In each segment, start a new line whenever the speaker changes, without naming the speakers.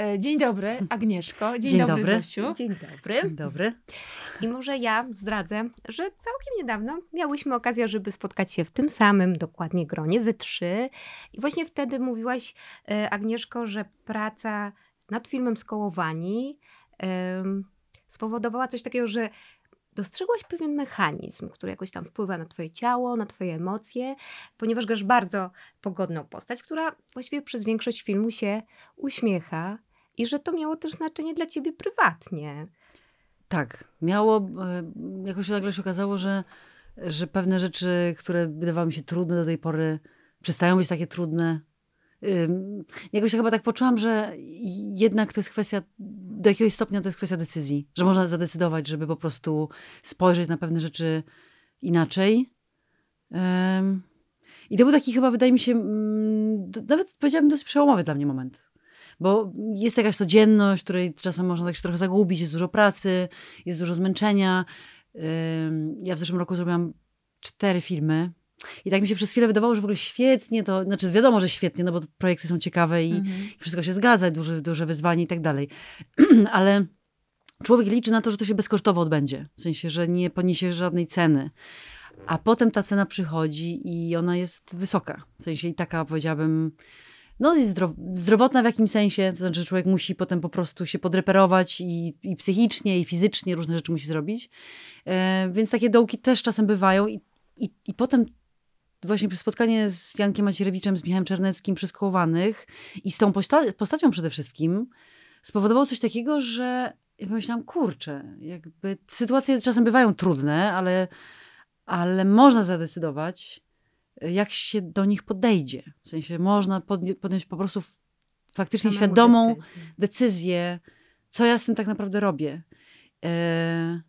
E, dzień dobry, Agnieszko. Dzień,
Dzień
dobry,
dobry.
Zosiu.
Dzień dobry.
Dzień dobry.
I może ja zdradzę, że całkiem niedawno miałyśmy okazję, żeby spotkać się w tym samym dokładnie gronie, wy trzy. I właśnie wtedy mówiłaś, e, Agnieszko, że praca nad filmem Skołowani em, spowodowała coś takiego, że dostrzegłaś pewien mechanizm, który jakoś tam wpływa na twoje ciało, na twoje emocje, ponieważ grasz bardzo pogodną postać, która właściwie przez większość filmu się uśmiecha i że to miało też znaczenie dla ciebie prywatnie.
Tak, miało, e, jakoś nagle się okazało, że, że pewne rzeczy, które wydawały mi się trudne do tej pory, przestają być takie trudne. Jakoś chyba tak poczułam, że jednak to jest kwestia, do jakiegoś stopnia to jest kwestia decyzji, że można zadecydować, żeby po prostu spojrzeć na pewne rzeczy inaczej. I to był taki chyba, wydaje mi się, mm, nawet powiedziałabym dosyć przełomowy dla mnie moment. Bo jest jakaś codzienność, której czasem można tak się trochę zagubić, jest dużo pracy, jest dużo zmęczenia. Ja w zeszłym roku zrobiłam cztery filmy. I tak mi się przez chwilę wydawało, że w ogóle świetnie to, znaczy wiadomo, że świetnie, no bo projekty są ciekawe i
Mhm.
wszystko się zgadza, duże, duże wyzwanie i tak dalej. Ale człowiek liczy na to, że to się bezkosztowo odbędzie. W sensie, że nie poniesie żadnej ceny. A potem ta cena przychodzi i ona jest wysoka. W sensie i taka powiedziałabym, no jest zdrow zdrowotna w jakimś sensie, to znaczy że człowiek musi potem po prostu się podreperować i, i psychicznie, i fizycznie różne rzeczy musi zrobić. E, więc takie dołki też czasem bywają i, i, i potem właśnie spotkanie z Jankiem Macierewiczem, z Michałem Czerneckim przy Skołowanych i z tą posta postacią przede wszystkim spowodowało coś takiego, że pomyślałam, kurczę, jakby sytuacje czasem bywają trudne, ale, ale można zadecydować, jak się do nich podejdzie. W sensie można podjąć po prostu faktycznie
Samemu
świadomą
decyzję.
decyzję, co ja z tym tak naprawdę robię. E,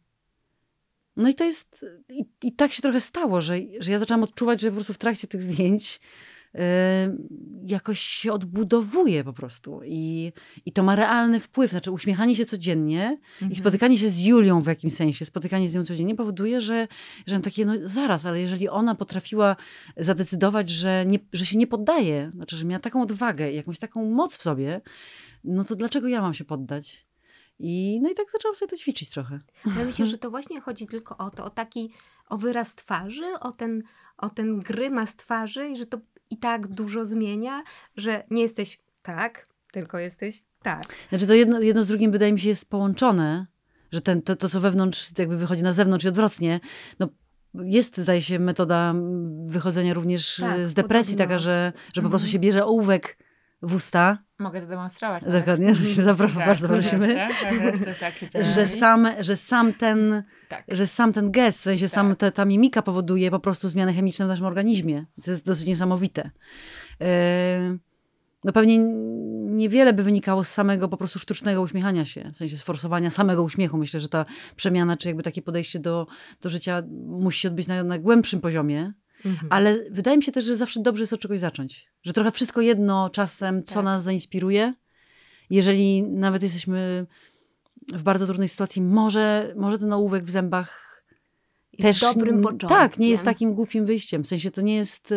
No i to jest, i, i tak się trochę stało, że, że ja zaczęłam odczuwać, że po prostu w trakcie tych zdjęć jakoś się odbudowuje po prostu. I, I to ma realny wpływ. Znaczy uśmiechanie się codziennie
Mhm.
i spotykanie się z Julią w jakimś sensie, spotykanie z nią codziennie powoduje, że, że mam takie, no zaraz, ale jeżeli ona potrafiła zadecydować, że, nie, że się nie poddaje, znaczy, że miała taką odwagę, jakąś taką moc w sobie, no to dlaczego ja mam się poddać? I, no i tak zaczęłam sobie to ćwiczyć trochę.
Ja myślę, że to właśnie chodzi tylko o to, o taki, o wyraz twarzy, o ten, o ten grymas twarzy i że to i tak dużo zmienia, że nie jesteś tak, tylko jesteś tak.
Znaczy to jedno, jedno z drugim wydaje mi się jest połączone, że ten, to, to, co wewnątrz jakby wychodzi na zewnątrz i odwrotnie. No, jest, zdaje się, metoda wychodzenia również
Tak,
z depresji,
podobno.
taka, że, że po prostu
Mhm.
się bierze ołówek w usta,
Mogę to demonstrować. nawet.
dokładnie, zapraszam,
Tak,
bardzo
tak,
prosimy,
tak, tak, tak, tak, tak.
że sam, że sam ten
Tak.
że sam ten gest, w sensie sam
Tak.
ta, ta mimika powoduje po prostu zmiany chemiczne w naszym organizmie. To jest dosyć niesamowite. Yy, no pewnie niewiele by wynikało z samego po prostu sztucznego uśmiechania się, w sensie sforsowania samego uśmiechu. Myślę, że ta przemiana, czy jakby takie podejście do, do życia musi się odbyć na, na głębszym poziomie.
Mhm.
Ale wydaje mi się też, że zawsze dobrze jest od czegoś zacząć. Że trochę wszystko jedno czasem, co
Tak.
nas zainspiruje. Jeżeli nawet jesteśmy w bardzo trudnej sytuacji, może, może ten ołówek w zębach
Jest
też
dobrym początkiem.
Tak, nie jest takim głupim wyjściem. W sensie to nie jest.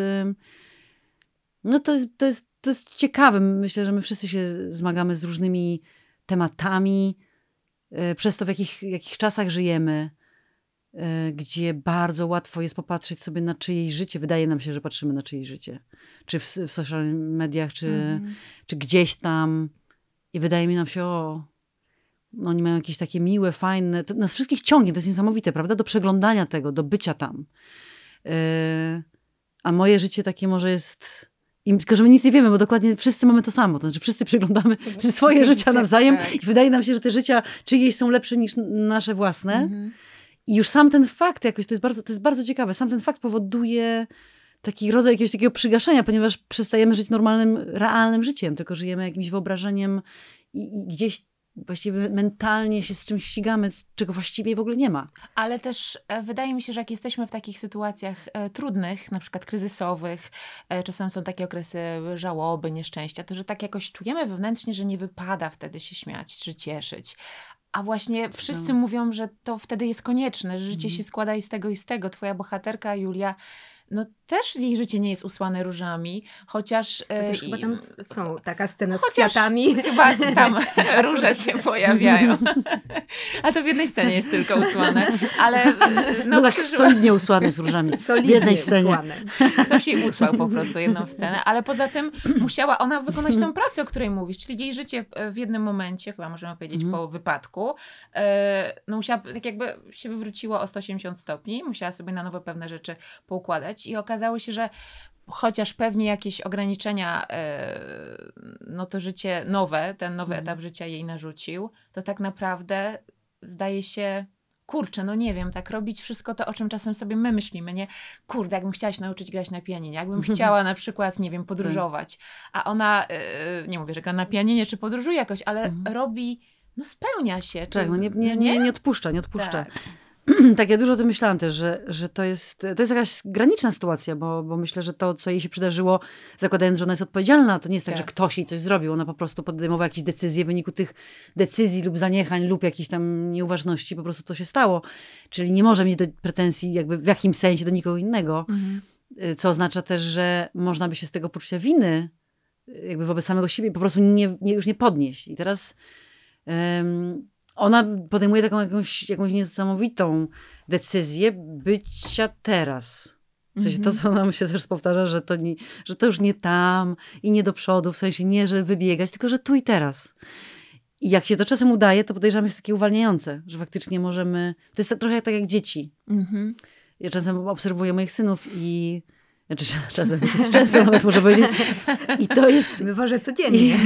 No to jest, to jest, to jest ciekawe. Myślę, że my wszyscy się zmagamy z różnymi tematami, y, przez to w jakich, jakich czasach żyjemy, gdzie bardzo łatwo jest popatrzeć sobie na czyjeś życie. Wydaje nam się, że patrzymy na czyjeś życie. Czy w, w social mediach, czy,
Mhm.
czy gdzieś tam. I wydaje mi nam się, o, oni mają jakieś takie miłe, fajne. To nas wszystkich ciągnie, to jest niesamowite, prawda? Do przeglądania tego, do bycia tam. Yy, a moje życie takie może jest. I, tylko, że my nic nie wiemy, bo dokładnie wszyscy mamy to samo. To znaczy, wszyscy przeglądamy swoje życia nawzajem
tak.
i wydaje nam się, że te życia czyjeś są lepsze niż nasze własne.
Mhm.
I już sam ten fakt jakoś, to jest bardzo, to jest bardzo ciekawe, sam ten fakt powoduje taki rodzaj jakiegoś takiego przygaszenia, ponieważ przestajemy żyć normalnym, realnym życiem, tylko żyjemy jakimś wyobrażeniem i, i gdzieś właściwie mentalnie się z czymś ścigamy, czego właściwie w ogóle nie ma.
Ale też e, wydaje mi się, że jak jesteśmy w takich sytuacjach e, trudnych, na przykład kryzysowych, e, czasem są takie okresy żałoby, nieszczęścia, to że tak jakoś czujemy wewnętrznie, że nie wypada wtedy się śmiać czy cieszyć. A właśnie wszyscy mówią, że to wtedy jest konieczne, że życie
Mhm.
się składa i z tego, i z tego. Twoja bohaterka, Julia, no też jej życie nie jest usłane różami, chociaż...
To też
e,
chyba tam są taka scena z kwiatami.
Chyba tam róże się pojawiają. A to w jednej scenie jest tylko usłane. Ale e,
No,
no,
tak
przeżywa-
solidnie usłane z różami. w
Solidnie
jednej scenie.
usłane.
Ktoś jej usłał po prostu jedną scenę, ale poza tym musiała ona wykonać tę pracę, o której mówisz, czyli jej życie e, w jednym momencie, chyba możemy powiedzieć
Mhm.
po wypadku, e, no musiała, tak jakby się wywróciło o 180 stopni, musiała sobie na nowo pewne rzeczy poukładać i okazało się, że chociaż pewnie jakieś ograniczenia, e, no to życie nowe, ten nowy
Mhm.
etap życia jej narzucił, to tak naprawdę zdaje się kurczę, no nie wiem, tak robić wszystko to, o czym czasem sobie my myślimy, nie? Kurde, jakbym chciała się nauczyć grać na pianinie, jakbym chciała na przykład, nie wiem, podróżować, a ona, yy, nie mówię, że gra na pianinie, czy podróżuje jakoś, ale
Mhm.
robi, no spełnia się. Czy,
Tak, no nie, nie, nie, nie odpuszcza, nie odpuszcza.
Tak.
tak, ja dużo o tym myślałam też, że, że to, jest, to jest jakaś graniczna sytuacja, bo, bo myślę, że to, co jej się przydarzyło, zakładając, że ona jest odpowiedzialna, to nie jest tak,
Tak.
że ktoś jej coś zrobił. Ona po prostu podejmowała jakieś decyzje w wyniku tych decyzji lub zaniechań lub jakichś tam nieuważności, po prostu to się stało. Czyli nie może mieć do pretensji jakby w jakimś sensie do nikogo innego,
Mhm.
co oznacza też, że można by się z tego poczucia winy jakby wobec samego siebie po prostu nie, nie, już nie podnieść. I teraz em, ona podejmuje taką jakąś, jakąś niesamowitą decyzję bycia teraz. W sensie to,
Mhm.
co nam się też powtarza, że to, nie, że to już nie tam i nie do przodu, w sensie nie, że wybiegać, tylko że tu i teraz. I jak się to czasem udaje, to podejrzewam jest takie uwalniające, że faktycznie możemy... To jest trochę tak jak dzieci.
Mhm.
Ja czasem obserwuję moich synów i... Znaczy, czasem, to jest często nawet muszę powiedzieć. I to jest...
Bywa, że
I,
codziennie.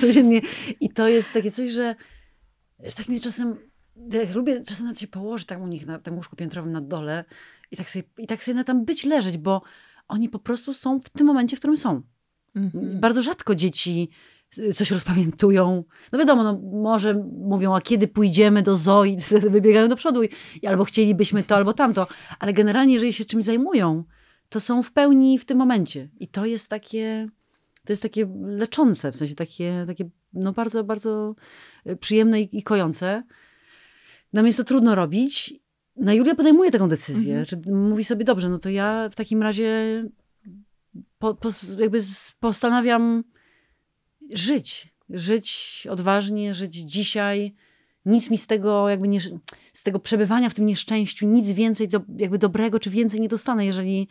codziennie. I to jest takie coś, że, że tak mnie czasem... Jak lubię czasem nawet się położyć tam u nich na tym łóżku piętrowym na dole i tak sobie, i tak sobie na tam być, leżeć, bo oni po prostu są w tym momencie, w którym są.
Mhm.
Bardzo rzadko dzieci y, coś rozpamiętują. No wiadomo, no, może mówią, a kiedy pójdziemy do Zoi, wtedy wybiegają do przodu i, i albo chcielibyśmy to, albo tamto. Ale generalnie, jeżeli się czymś zajmują, to są w pełni w tym momencie. I to jest takie, to jest takie leczące, w sensie takie, takie no bardzo, bardzo y, przyjemne i, i kojące. Nam jest to trudno robić. No Julia podejmuje taką decyzję.
Mhm.
Czy mówi sobie, dobrze, no to ja w takim razie po, po, jakby postanawiam żyć. Żyć odważnie, żyć dzisiaj. Nic mi z tego jakby nie, z tego przebywania w tym nieszczęściu, nic więcej do, jakby dobrego czy więcej nie dostanę, jeżeli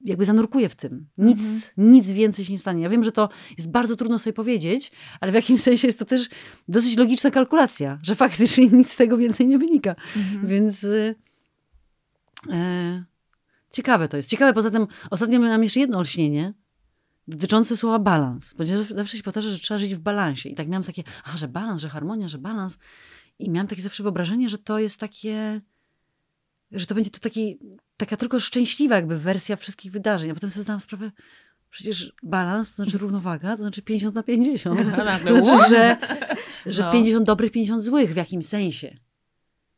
jakby zanurkuję w tym. Nic,
Mhm.
nic więcej się nie stanie. Ja wiem, że to jest bardzo trudno sobie powiedzieć, ale w jakimś sensie jest to też dosyć logiczna kalkulacja, że faktycznie nic z tego więcej nie wynika.
Mhm.
Więc y, e, ciekawe to jest. Ciekawe, poza tym ostatnio miałam jeszcze jedno olśnienie dotyczące słowa balans. Ponieważ zawsze się powtarza, że trzeba żyć w balansie. I tak miałam takie, a, że balans, że harmonia, że balans. I miałam takie zawsze wyobrażenie, że to jest takie, że to będzie to taki, taka tylko szczęśliwa jakby wersja wszystkich wydarzeń. A potem sobie zdałam sprawę, przecież balans to znaczy równowaga, to znaczy 50 na 50.
A
To
nagle,
znaczy, że, że
No.
50 dobrych, 50 złych w jakimś sensie.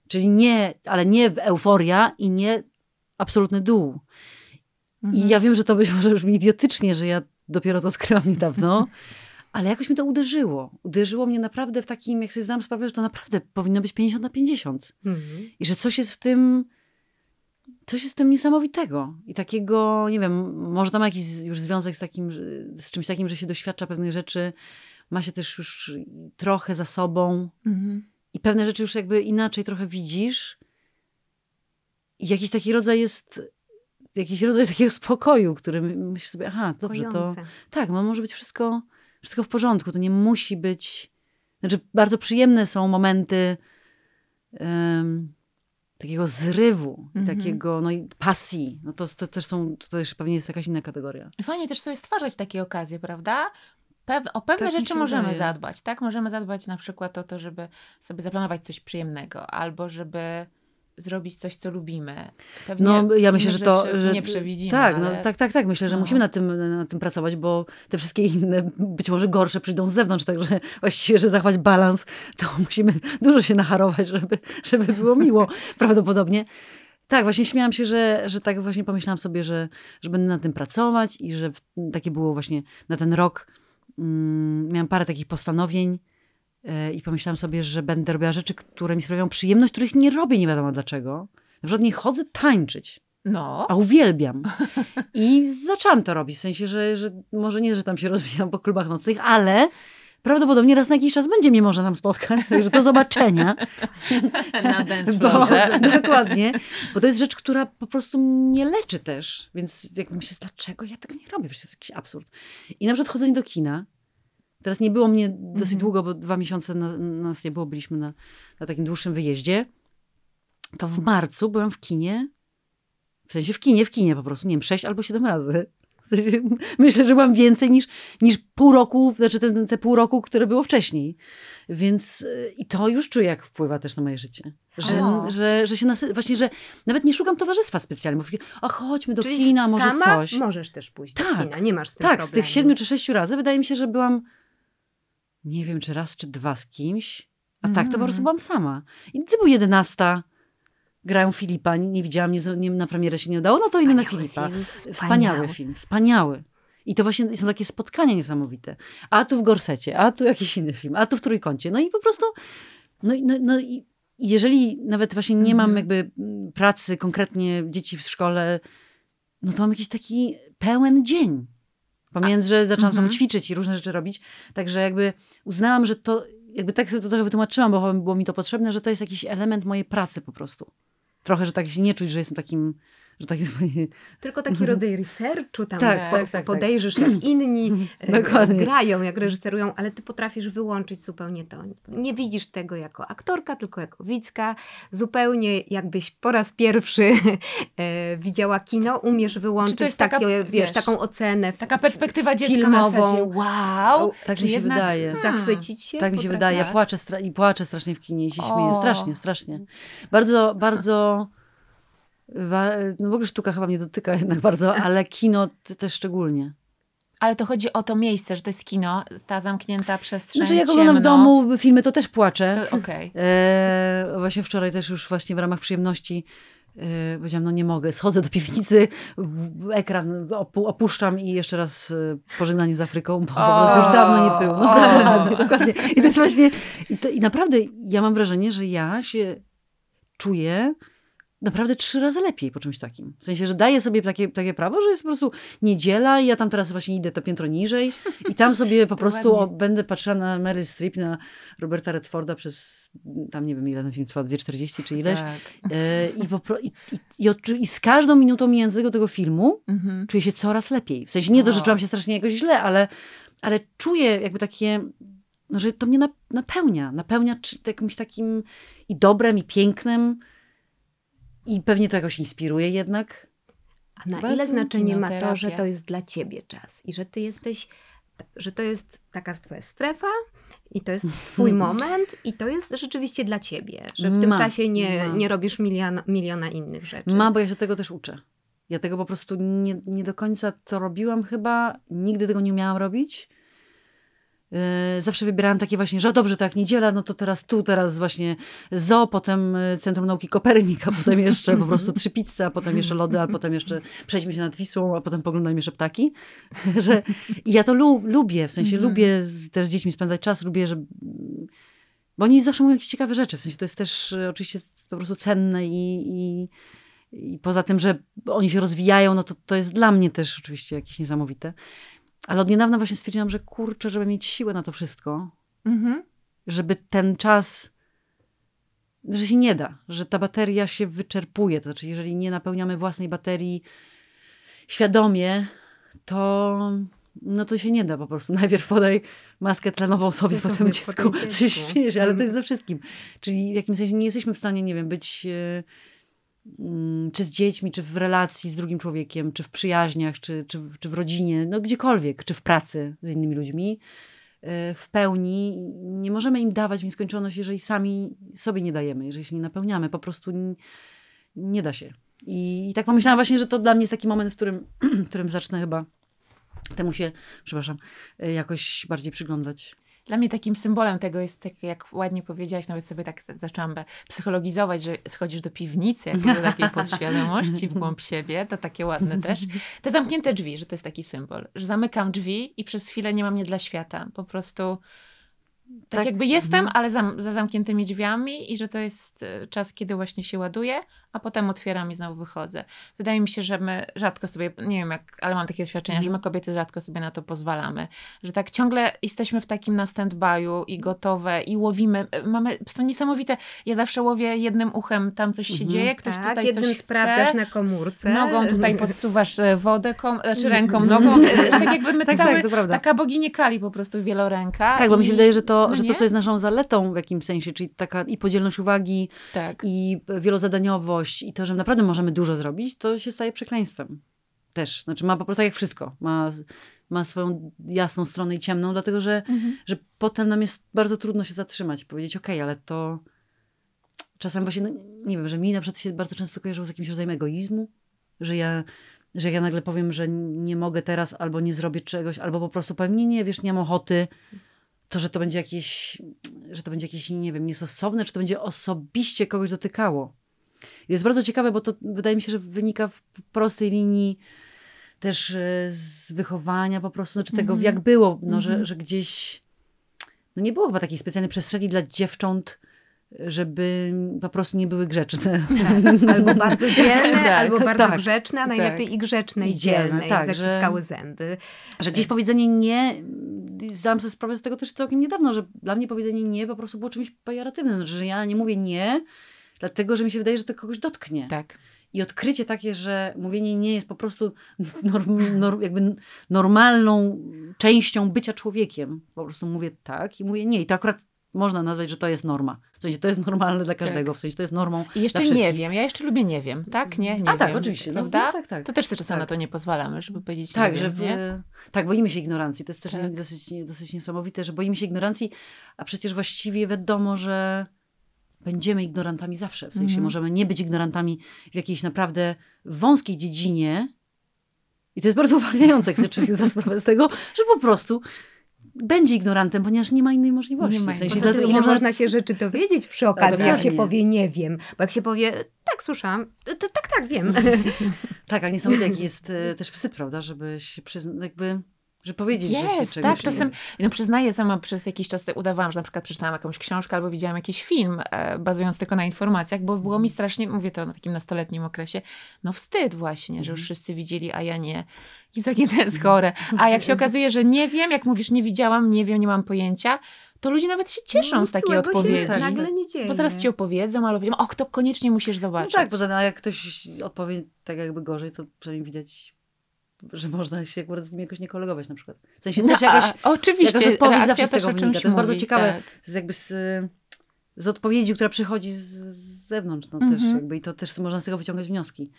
Czyli nie, ale nie euforia i nie absolutny dół.
Mhm.
I ja wiem, że to być może brzmi idiotycznie, że ja dopiero to odkryłam niedawno, ale jakoś mi to uderzyło. Uderzyło mnie naprawdę w takim, jak sobie zdałam sprawę, że to naprawdę powinno być 50 na 50.
Mhm.
I że coś jest w tym, coś jest w tym niesamowitego. I takiego, nie wiem, może to ma jakiś już związek z takim, z czymś takim, że się doświadcza pewnych rzeczy, ma się też już trochę za sobą
Mhm.
i pewne rzeczy już jakby inaczej trochę widzisz. I jakiś taki rodzaj jest, jakiś rodzaj takiego spokoju, który my- myślisz sobie, aha, dobrze, to tak, no może być wszystko, wszystko w porządku. To nie musi być. Znaczy, bardzo przyjemne są momenty em, takiego zrywu,
Mhm.
takiego no i pasji. No to, to też są, to też pewnie jest jakaś inna kategoria.
Fajnie też sobie stwarzać takie okazje, prawda? Pew, o pewne
Tak
rzeczy możemy zadbać, tak? Możemy zadbać na przykład o to, żeby sobie zaplanować coś przyjemnego, albo żeby zrobić coś, co lubimy. Pewnie
No, ja myślę, że to. Że,
nie przewidzimy.
Tak,
ale...
no, tak, tak, tak. Myślę, że
no.
musimy na tym, na tym pracować, bo te wszystkie inne, być może gorsze, przyjdą z zewnątrz. Także właściwie, żeby zachować balans, to musimy dużo się nacharować, żeby, żeby było miło prawdopodobnie. Tak, właśnie śmiałam się, że, że tak właśnie pomyślałam sobie, że, że będę nad tym pracować i że w, takie było właśnie na ten rok. Mm, miałam parę takich postanowień i pomyślałam sobie, że będę robiła rzeczy, które mi sprawiają przyjemność, których nie robię nie wiadomo dlaczego. Na przykład nie chodzę tańczyć.
No.
A uwielbiam. I zaczęłam to robić. W sensie, że, że może nie, że tam się rozwijam po klubach nocnych, ale prawdopodobnie raz na jakiś czas będzie mnie można tam spotkać. Także do zobaczenia.
Na dance
Bo,
floorze.
dokładnie. Bo to jest rzecz, która po prostu mnie leczy też. Więc jak myślę, dlaczego ja tego nie robię? Przecież to jest jakiś absurd. I na przykład chodzenie do kina. Teraz nie było mnie dosyć
Mhm.
długo, bo dwa miesiące na, nas nie było. Byliśmy na, na takim dłuższym wyjeździe. To w marcu byłam w kinie. W sensie w kinie, w kinie po prostu. Nie wiem, sześć albo siedem razy. W sensie, myślę, że byłam więcej niż, niż pół roku, znaczy te, te pół roku, które było wcześniej. Więc y, i to już czuję, jak wpływa też na moje życie. Że,
O.
że, że się nasy... właśnie, że nawet nie szukam towarzystwa specjalnie. Mówię, a chodźmy do
Czyli
kina, może
sama
coś.
możesz też pójść do
Tak.
kina, nie masz z tym
Tak,
problemu.
z tych siedmiu czy sześciu razy wydaje mi się, że byłam, nie wiem, czy raz, czy dwa z kimś. A tak, to po prostu byłam sama. I gdy był jedenasta, grają Filipa, nie, nie widziałam, nie, nie, na premierę się nie udało, no to idę na
Wspaniały
Filipa.
film,
Wspaniały.
wspaniały.
film, wspaniały. I to właśnie są takie spotkania niesamowite. A tu w Gorsecie, a tu jakiś inny film, a tu w Trójkącie. No i po prostu, no, no, no i jeżeli nawet właśnie nie mam
Mhm.
jakby pracy, konkretnie dzieci w szkole, no to mam jakiś taki pełen dzień. Pomiędzy, że zaczęłam sobie
Mhm.
ćwiczyć i różne rzeczy robić. Także jakby uznałam, że to, jakby tak sobie to trochę wytłumaczyłam, bo było mi to potrzebne, że to jest jakiś element mojej pracy po prostu. Trochę, że tak się nie czuć, że jestem takim, że tak
Tylko taki rodzaj researchu tam
Tak,
po,
tak, tak,
podejrzysz, jak inni e,
Dokładnie.
grają, jak reżyserują, ale ty potrafisz wyłączyć zupełnie to. Nie widzisz tego jako aktorka, tylko jako widzka. Zupełnie jakbyś po raz pierwszy e, widziała kino, umiesz wyłączyć
taka,
takie, wiesz,
wiesz,
taką ocenę
Taka perspektywa dziecka
filmową.
na zasadzie, wow.
Tak mi się wydaje.
A.
zachwycić się.
Tak mi się wydaje. Ja
tak.
płaczę stra- i płaczę strasznie w kinie i się śmieję. Strasznie, strasznie. Bardzo, bardzo... No w ogóle sztuka chyba mnie dotyka jednak bardzo, ale kino też szczególnie.
Ale to chodzi o to miejsce, że to jest kino, ta zamknięta przestrzeń,
Znaczy jak oglądam w
ciemno.
domu filmy, to też płaczę.
To okej.
E, właśnie wczoraj też już właśnie w ramach przyjemności e, powiedziałam, no nie mogę, schodzę do piwnicy, ekran opu- opuszczam i jeszcze raz e, pożegnanie z Afryką, bo po prostu już dawno nie było. No,
O.
dokładnie, dokładnie. I to jest właśnie, i, to, i naprawdę ja mam wrażenie, że ja się czuję naprawdę trzy razy lepiej po czymś takim. W sensie, że daję sobie takie, takie prawo, że jest po prostu niedziela i ja tam teraz właśnie idę to piętro niżej i tam sobie po prostu o, będę patrzyła na Mary Streep, na Roberta Redforda przez tam nie wiem ile ten film trwa, 2,40 czy ileś.
Tak.
E, I, po, i, i, i, z każdą minutą mijającego tego filmu
Mhm.
czuję się coraz lepiej. W sensie nie czułam się strasznie jakoś źle, ale, ale czuję jakby takie, no, że to mnie nap- napełnia. Napełnia jakimś takim i dobrem, i pięknem. I pewnie to jakoś inspiruje jednak.
A na
Bardzo
ile znaczenie ma to, że to jest dla ciebie czas i że ty jesteś, że to jest taka twoja strefa i to jest twój moment i to jest rzeczywiście dla ciebie, że w tym
Ma,
czasie nie,
ma.
nie robisz miliona, miliona innych rzeczy.
Ma, bo ja się tego też uczę. Ja tego po prostu nie, nie do końca to robiłam chyba. Nigdy tego nie umiałam robić. Yy, Zawsze wybierałam takie właśnie, że dobrze, to jak niedziela, no to teraz tu, teraz właśnie zoo, potem y, Centrum Nauki Kopernika, potem jeszcze po prostu trzy pizze, a potem jeszcze lody, a potem jeszcze przejdźmy się nad Wisłą, a potem poglądajmy jeszcze ptaki. że, I ja to lu lubię, w sensie
Mhm.
lubię z, też z dziećmi spędzać czas, lubię, że... Bo oni zawsze mówią jakieś ciekawe rzeczy, w sensie to jest też y, oczywiście po prostu cenne i, i, i poza tym, że oni się rozwijają, no to to jest dla mnie też oczywiście jakieś niesamowite. Ale od niedawna właśnie stwierdziłam, że kurczę, żeby mieć siłę na to wszystko,
Mhm.
żeby ten czas, że się nie da, że ta bateria się wyczerpuje. To znaczy, jeżeli nie napełniamy własnej baterii świadomie, to no to się nie da po prostu. Najpierw podaj maskę tlenową sobie,
co
potem dziecku.
potem
Coś śmiejesz, ale to
Mhm.
jest ze wszystkim. Czyli w jakimś sensie nie jesteśmy w stanie, nie wiem, być mm, czy z dziećmi, czy w relacji z drugim człowiekiem, czy w przyjaźniach, czy, czy, czy w rodzinie, no gdziekolwiek, czy w pracy z innymi ludźmi, e, w pełni. Nie możemy im dawać w nieskończoność, jeżeli sami sobie nie dajemy, jeżeli się nie napełniamy. Po prostu n- nie da się. I, I tak pomyślałam właśnie, że to dla mnie jest taki moment, w którym, w którym zacznę chyba temu się, przepraszam, e, jakoś bardziej przyglądać.
Dla mnie takim symbolem tego jest, tak jak ładnie powiedziałaś, nawet sobie tak zaczęłam psychologizować, że schodzisz do piwnicy, jak do takiej podświadomości w głąb siebie, to takie ładne też. Te zamknięte drzwi, że to jest taki symbol, że zamykam drzwi i przez chwilę nie mam mnie dla świata. Po prostu tak,
Tak,
jakby jestem,
mhm.
ale za, za zamkniętymi drzwiami i że to jest e, czas, kiedy właśnie się ładuję, a potem otwieram i znowu wychodzę. Wydaje mi się, że my rzadko sobie, nie wiem jak, ale mam takie doświadczenia,
Mhm.
że my kobiety rzadko sobie na to pozwalamy. Że tak ciągle jesteśmy w takim na stand-by'u i gotowe i łowimy. Mamy, są niesamowite, ja zawsze łowię jednym uchem, tam coś się
Mhm.
dzieje, ktoś
tak,
tutaj
jednym
coś
sprawdzasz
chce.
na komórce.
Nogą tutaj podsuwasz e, wodę, kom, znaczy ręką, nogą. Tak jakby my
Tak,
cały,
tak,
taka bogini Kali po prostu wieloręka.
Tak, bo mi się
i-
wydaje, że to,
no
że to, co jest naszą zaletą w jakimś sensie, czyli taka i podzielność uwagi,
Tak.
i wielozadaniowość, i to, że naprawdę możemy dużo zrobić, to się staje przekleństwem. Też. Znaczy ma po prostu tak jak wszystko. Ma, ma swoją jasną stronę i ciemną, dlatego że,
Mhm.
że potem nam jest bardzo trudno się zatrzymać i powiedzieć, okej, ale to czasem właśnie, no, nie wiem, że mi na przykład się bardzo często kojarzyło z jakimś rodzajem egoizmu, że ja, że ja nagle powiem, że nie mogę teraz, albo nie zrobię czegoś, albo po prostu powiem, nie, nie, wiesz, nie mam ochoty, to, że to będzie jakieś, że to będzie jakieś, nie wiem, niestosowne, czy to będzie osobiście kogoś dotykało. Jest bardzo ciekawe, bo to wydaje mi się, że wynika w prostej linii też e, z wychowania po prostu, znaczy tego,
Mhm.
jak było, no, że,
Mhm.
że gdzieś no nie było chyba takiej specjalnej przestrzeni dla dziewcząt, żeby po prostu nie były grzeczne.
Tak, albo bardzo dzielne,
Tak,
albo bardzo
tak,
grzeczne, a najlepiej i grzeczne, i
I dzielne, tak, że-
zaciskały zęby.
Że gdzieś powiedzenie nie, zdałam sobie sprawę z tego też całkiem niedawno, że dla mnie powiedzenie nie po prostu było czymś pejoratywnym, znaczy, że ja nie mówię nie, dlatego, że mi się wydaje, że to kogoś dotknie.
Tak.
I odkrycie takie, że mówienie nie jest po prostu norm, norm, jakby normalną częścią bycia człowiekiem. Po prostu mówię tak i mówię nie. I to akurat można nazwać, że to jest norma. W sensie to jest normalne dla każdego, w sensie to jest normą
I jeszcze nie wiem, ja jeszcze lubię nie wiem, tak? Nie, nie
A tak,
wiem,
oczywiście. No, no, tak, tak.
To też czasem
Tak.
na to nie pozwalamy, żeby powiedzieć
Tak,
nie
że w,
nie?
tak, boimy się ignorancji. To jest też
Tak.
dosyć, dosyć niesamowite, że boimy się ignorancji, a przecież właściwie wiadomo, że będziemy ignorantami zawsze. W sensie
Mhm.
możemy nie być ignorantami w jakiejś naprawdę wąskiej dziedzinie. I to jest bardzo uwalniające, jak sobie człowiek zda sprawę z tego, że po prostu będzie ignorantem, ponieważ nie ma innej możliwości.
Nie ma
w sensie
innej.
Poza tym, ile
można-
można się rzeczy dowiedzieć przy okazji, jak się powie nie wiem. Bo jak się powie, tak słyszałam, to tak, tak, wiem.
Tak, ale niesamowite jaki jest e, też wstyd, prawda, żeby się przyznać, jakby, żeby powiedzieć, że się czegoś
tak. Czasem, no przyznaję, sama przez jakiś czas te- udawałam, że na przykład przeczytałam jakąś książkę albo widziałam jakiś film, e, bazując tylko na informacjach, bo było mi strasznie, mówię to na takim nastoletnim okresie, no wstyd właśnie, że już wszyscy widzieli, a ja nie. Jezu, jakie to jest chore. A jak się okazuje, że nie wiem, jak mówisz, nie widziałam, nie wiem, nie mam pojęcia, to ludzie nawet się cieszą
Nic
z takiej odpowiedzi.
Się nagle nie dzieje.
Bo zaraz ci opowiedzą, albo powiedzą, och, to koniecznie musisz
No
zobaczyć.
tak, poza tym, a jak ktoś odpowie tak jakby gorzej, to przynajmniej widać, że można się akurat z nim jakoś nie kolegować na przykład. W sensie
No,
też jakoś,
a, oczywiście,
jakaś odpowiedź zawsze z tego
o
wynika.
czymś
To jest bardzo
mówi,
ciekawe.
tak.
z jakby z, z odpowiedzi, która przychodzi z, z zewnątrz, no
Mhm.
też jakby i to też można z tego wyciągać wnioski.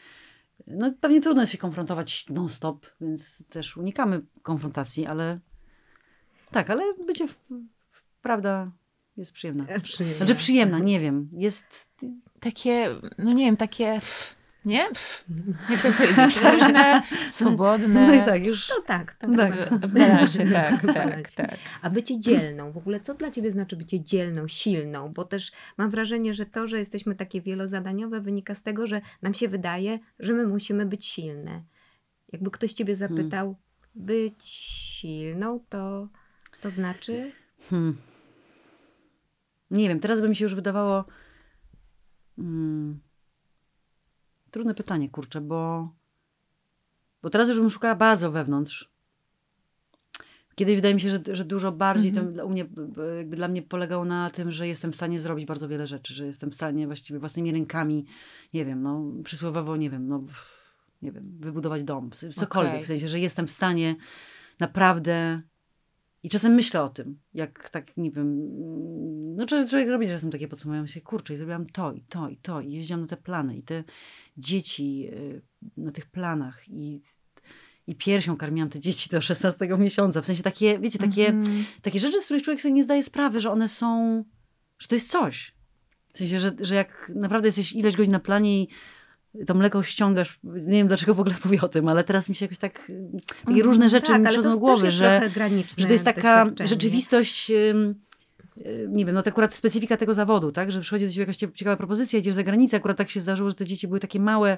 No pewnie trudno jest się konfrontować non-stop, więc też unikamy konfrontacji, ale tak, ale bycie w, w, prawda jest przyjemna.
Przyjemne.
Znaczy przyjemna, nie wiem, jest
takie, no nie wiem, takie, nie? Pff, jak to powiedzieć? Luźne, swobodne.
no i tak już
To tak, to
Tak.
tak.
W tak,
W
tak,
balansie.
tak.
A bycie dzielną, w ogóle co dla ciebie znaczy bycie dzielną, silną? Bo też mam wrażenie, że to, że jesteśmy takie wielozadaniowe, wynika z tego, że nam się wydaje, że my musimy być silne. Jakby ktoś ciebie zapytał, być silną, to, to znaczy.
Hmm. Nie wiem, teraz by mi się już wydawało. Hmm. Trudne pytanie, kurczę, bo. Bo teraz już bym szukała bardzo wewnątrz. Kiedyś wydaje mi się, że, że dużo bardziej
Mhm.
to dla- u mnie, jakby dla mnie polegało na tym, że jestem w stanie zrobić bardzo wiele rzeczy, że jestem w stanie właściwie własnymi rękami, nie wiem, no przysłowiowo, nie wiem, no nie wiem, wybudować dom, cokolwiek,
Okej.
w sensie, że jestem w stanie naprawdę i czasem myślę o tym, jak tak, nie wiem, mm, no człowiek, robi czasem takie podsumowania się, kurczę, i zrobiłam to i to i to i jeździłam na te plany i te dzieci y, na tych planach i, i piersią karmiłam te dzieci do 16 miesiąca, w sensie takie, wiecie, takie,
Mhm.
takie rzeczy, z których człowiek sobie nie zdaje sprawy, że one są, że to jest coś. W sensie, że, że jak naprawdę jesteś ileś godzin na planie i to mleko ściągasz, nie wiem dlaczego w ogóle mówię o tym, ale teraz mi się jakoś tak, takie
Mhm.
różne rzeczy
tak,
mi przychodzą do głowy, że, że to jest taka rzeczywistość, ym, nie wiem, no to akurat specyfika tego zawodu, tak, że przychodzi do ciebie jakaś cie- ciekawa propozycja, idziesz za granicę, akurat tak się zdarzyło, że te dzieci były takie małe,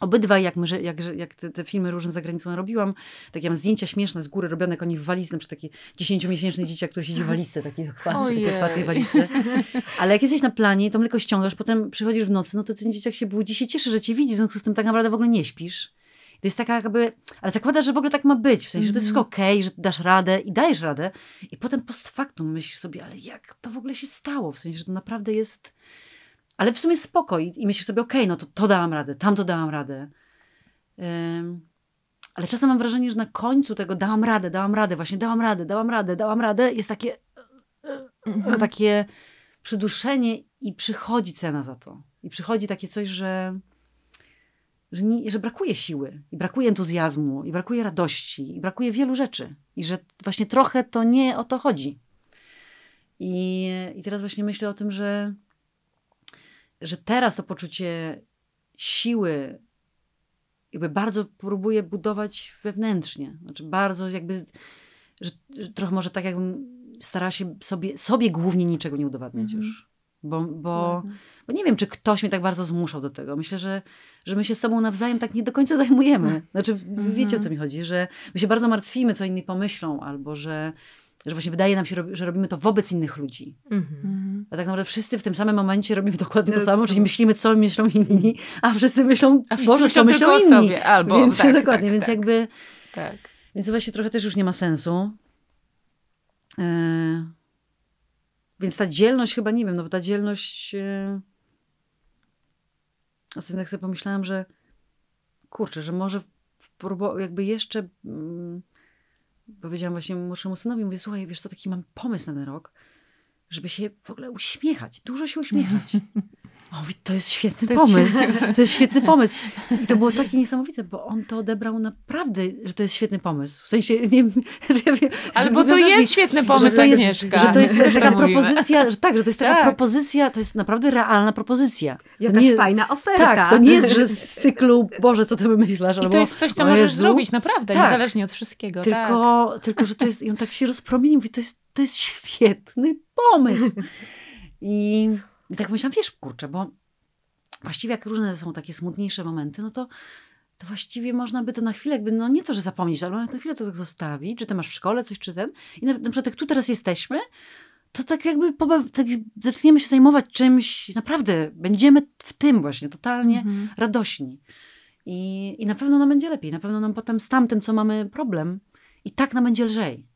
Obydwaj, jak, my, jak, jak te, te filmy różne za granicą robiłam, takie mam zdjęcia śmieszne z góry robione, jak oni w walizce, na przykład takie dziesięciomiesięczne dzieciak, które siedzi w walizce, taki otwartej walizce. Ale jak jesteś na planie to mleko ściągasz, potem przychodzisz w nocy, no to ten dzieciak się budzi, się cieszy, że cię widzi, w związku z tym tak naprawdę w ogóle nie śpisz. To jest taka jakby, ale zakładasz, że w ogóle tak ma być, w sensie, że to jest wszystko okej, że dasz radę i dajesz radę i potem post factum myślisz sobie, ale jak to w ogóle się stało, w sensie, że to naprawdę jest, ale w sumie spoko i, myślisz sobie, okej, no to to dałam radę, tam to dałam radę. Ym, ale czasem mam wrażenie, że na końcu tego dałam radę, dałam radę, właśnie dałam radę, dałam radę, dałam radę, jest takie,
Mhm.
takie przyduszenie i przychodzi cena za to. I przychodzi takie coś, że, że, nie, że brakuje siły, i brakuje entuzjazmu, i brakuje radości, i brakuje wielu rzeczy. I że właśnie trochę to nie o to chodzi. I, i teraz właśnie myślę o tym, że, że teraz to poczucie siły jakby bardzo próbuję budować wewnętrznie. Znaczy bardzo jakby, że, że trochę może tak jakbym starała się sobie, sobie głównie niczego nie udowadniać
Mhm.
już. Bo, bo, bo nie wiem, czy ktoś mnie tak bardzo zmuszał do tego. Myślę, że, że my się z sobą nawzajem tak nie do końca zajmujemy. Znaczy,
Mhm.
wiecie o co mi chodzi, że my się bardzo martwimy, co inni pomyślą, albo że, że właśnie wydaje nam się, że robimy to wobec innych ludzi.
Mhm.
Mhm.
A tak naprawdę wszyscy w tym samym momencie robimy dokładnie to
No,
samo,
to
czyli
samo.
myślimy, co myślą inni, a wszyscy myślą,
A wszyscy
Boże,
myślą
co myślą inni.
sobie, albo
więc
tak,
dokładnie,
tak,
więc
tak.
jakby,
Tak.
więc to właśnie trochę też już nie ma sensu. E, więc ta dzielność chyba, nie wiem, no bo ta dzielność... E, ostatnio tak sobie pomyślałam, że kurczę, że może jakby jeszcze mm, powiedziałam właśnie młodszemu synowi, mówię, słuchaj, wiesz co, taki mam pomysł na ten rok, żeby się w ogóle uśmiechać, dużo się uśmiechać. On mówi, to jest świetny
To jest
pomysł,
świetny-
to jest świetny pomysł. I to było takie niesamowite, bo on to odebrał naprawdę, że to jest świetny pomysł. W sensie, nie wiem, że ja wiem,
Ale
że
bo to jest
mi,
świetny
że
pomysł,
to jest,
Agnieszka.
że to jest taka
tak mówimy.
propozycja, że tak, że to jest taka
Tak.
propozycja, to jest naprawdę realna propozycja.
Jakaś
nie-
fajna oferta.
Tak, to nie jest, że z cyklu, Boże, co ty wymyślasz,
I
albo
to jest coś, co możesz
Jezu.
zrobić naprawdę,
Tak.
niezależnie od wszystkiego. tak.
Tylko, tylko, że to jest, i on tak się rozpromienił, mówi, to jest, to jest świetny pomysł. I, I tak myślałam, wiesz, kurczę, bo właściwie jak różne są takie smutniejsze momenty, no to, to właściwie można by to na chwilę, jakby, no nie to, że zapomnieć, ale na chwilę to tak zostawić, czy ty masz w szkole coś, czy ten. I na, na przykład jak tu teraz jesteśmy, to tak jakby pobaw, tak zaczniemy się zajmować czymś, naprawdę będziemy w tym właśnie, totalnie
Mhm.
radośni. I, I na pewno nam będzie lepiej. Na pewno nam potem z tamtym, co mamy problem, i tak nam będzie lżej.